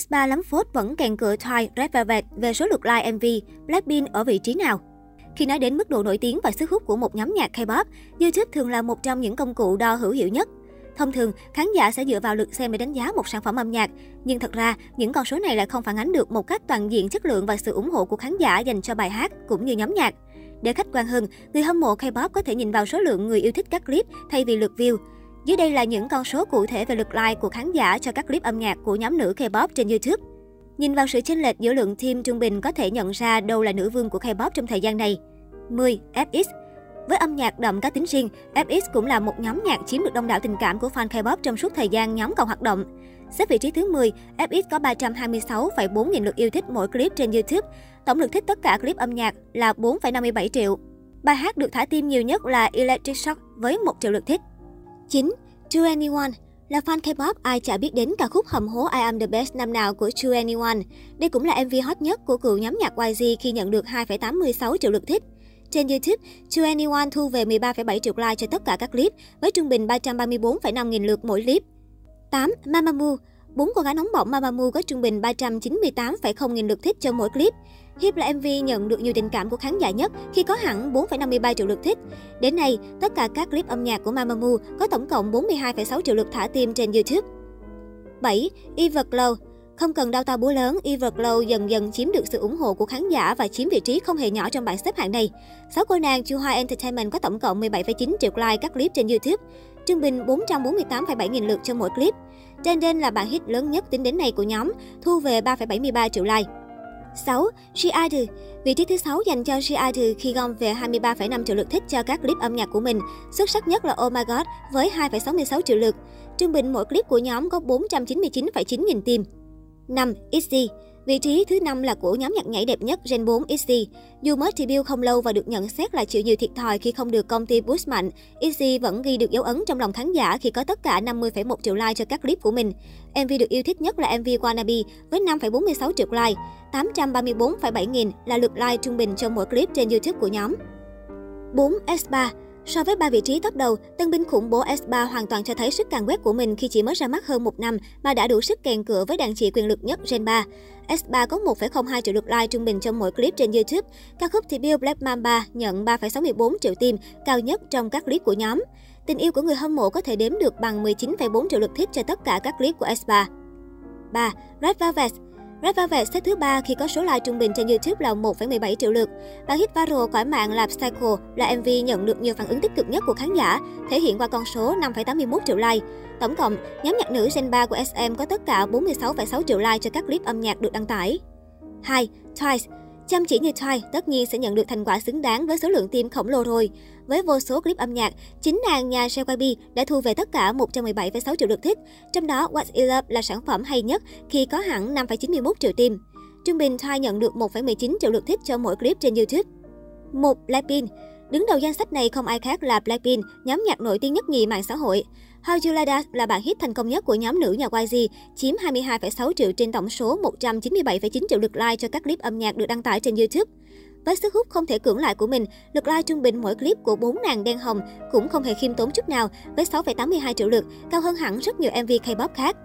S3 lắm phốt vẫn kèn cửa Twice Red Velvet về số lượt like MV, Blackpink ở vị trí nào? Khi nói đến mức độ nổi tiếng và sức hút của một nhóm nhạc K-pop, YouTube thường là một trong những công cụ đo hữu hiệu nhất. Thông thường, khán giả sẽ dựa vào lượt xem để đánh giá một sản phẩm âm nhạc. Nhưng thật ra, những con số này lại không phản ánh được một cách toàn diện chất lượng và sự ủng hộ của khán giả dành cho bài hát cũng như nhóm nhạc. Để khách quan hơn, người hâm mộ K-pop có thể nhìn vào số lượng người yêu thích các clip thay vì lượt view. Dưới đây là những con số cụ thể về lượt like của khán giả cho các clip âm nhạc của nhóm nữ K-pop trên YouTube. Nhìn vào sự chênh lệch giữa lượng team trung bình có thể nhận ra đâu là nữ vương của K-pop trong thời gian này. 10. FX với âm nhạc đậm cá tính riêng, FX cũng là một nhóm nhạc chiếm được đông đảo tình cảm của fan K-pop trong suốt thời gian nhóm còn hoạt động. Xếp vị trí thứ 10, FX có 326,4 nghìn lượt yêu thích mỗi clip trên YouTube. Tổng lượt thích tất cả clip âm nhạc là 4,57 triệu. Bài hát được thả tim nhiều nhất là Electric Shock với 1 triệu lượt thích. 9. To Anyone là fan K-pop, ai chả biết đến ca khúc hầm hố I Am The Best năm nào của To Anyone. Đây cũng là MV hot nhất của cựu nhóm nhạc YG khi nhận được 2,86 triệu lượt thích. Trên YouTube, To Anyone thu về 13,7 triệu like cho tất cả các clip, với trung bình 334,5 nghìn lượt mỗi clip. 8. Mamamoo Bốn cô gái nóng bỏng Mamamoo có trung bình 398,0 nghìn lượt thích cho mỗi clip. Hip là MV nhận được nhiều tình cảm của khán giả nhất khi có hẳn 4,53 triệu lượt thích. Đến nay, tất cả các clip âm nhạc của Mamamoo có tổng cộng 42,6 triệu lượt thả tim trên YouTube. 7. Everglow không cần đau to búa lớn, Everglow dần dần chiếm được sự ủng hộ của khán giả và chiếm vị trí không hề nhỏ trong bảng xếp hạng này. Sáu cô nàng Chuhua Entertainment có tổng cộng 17,9 triệu like các clip trên YouTube, trung bình 448,7 nghìn lượt cho mỗi clip. Trên đây là bản hit lớn nhất tính đến nay của nhóm, thu về 3,73 triệu like. 6. She Idol Vị trí thứ 6 dành cho She Idol khi gom về 23,5 triệu lượt thích cho các clip âm nhạc của mình. Xuất sắc nhất là Oh My God với 2,66 triệu lượt. Trung bình mỗi clip của nhóm có 499,9 nghìn tim. 5. ITZY Vị trí thứ năm là của nhóm nhạc nhảy đẹp nhất Gen 4 ITZY. Dù mới debut không lâu và được nhận xét là chịu nhiều thiệt thòi khi không được công ty boost mạnh, ITZY vẫn ghi được dấu ấn trong lòng khán giả khi có tất cả 50,1 triệu like cho các clip của mình. MV được yêu thích nhất là MV Wannabe với 5,46 triệu like, 834,7 nghìn là lượt like trung bình cho mỗi clip trên YouTube của nhóm. 4. S3 So với ba vị trí top đầu, tân binh khủng bố S3 hoàn toàn cho thấy sức càng quét của mình khi chỉ mới ra mắt hơn một năm mà đã đủ sức kèn cửa với đàn chị quyền lực nhất Gen 3. S3 có 1,02 triệu lượt like trung bình trong mỗi clip trên YouTube. Ca khúc Bill Black Mamba nhận 3,64 triệu tim, cao nhất trong các clip của nhóm. Tình yêu của người hâm mộ có thể đếm được bằng 19,4 triệu lượt thích cho tất cả các clip của S3. 3. Red Velvet Red Velvet xếp thứ ba khi có số like trung bình trên YouTube là 1,17 triệu lượt. Bản hit viral cõi mạng là Psycho là MV nhận được nhiều phản ứng tích cực nhất của khán giả, thể hiện qua con số 5,81 triệu like. Tổng cộng, nhóm nhạc nữ Gen 3 của SM có tất cả 46,6 triệu like cho các clip âm nhạc được đăng tải. 2. Twice Chăm chỉ như Thai tất nhiên sẽ nhận được thành quả xứng đáng với số lượng tim khổng lồ rồi. Với vô số clip âm nhạc, chính nàng nhà JYP đã thu về tất cả 117,6 triệu lượt thích. Trong đó, What's In Love là sản phẩm hay nhất khi có hẳn 5,91 triệu tim. Trung bình Thai nhận được 1,19 triệu lượt thích cho mỗi clip trên YouTube. 1. Blackpink Đứng đầu danh sách này không ai khác là Blackpink, nhóm nhạc nổi tiếng nhất nhì mạng xã hội. How You Like That là bản hit thành công nhất của nhóm nữ nhà YG, chiếm 22,6 triệu trên tổng số 197,9 triệu lượt like cho các clip âm nhạc được đăng tải trên YouTube. Với sức hút không thể cưỡng lại của mình, lượt like trung bình mỗi clip của bốn nàng đen hồng cũng không hề khiêm tốn chút nào với 6,82 triệu lượt, cao hơn hẳn rất nhiều MV K-pop khác.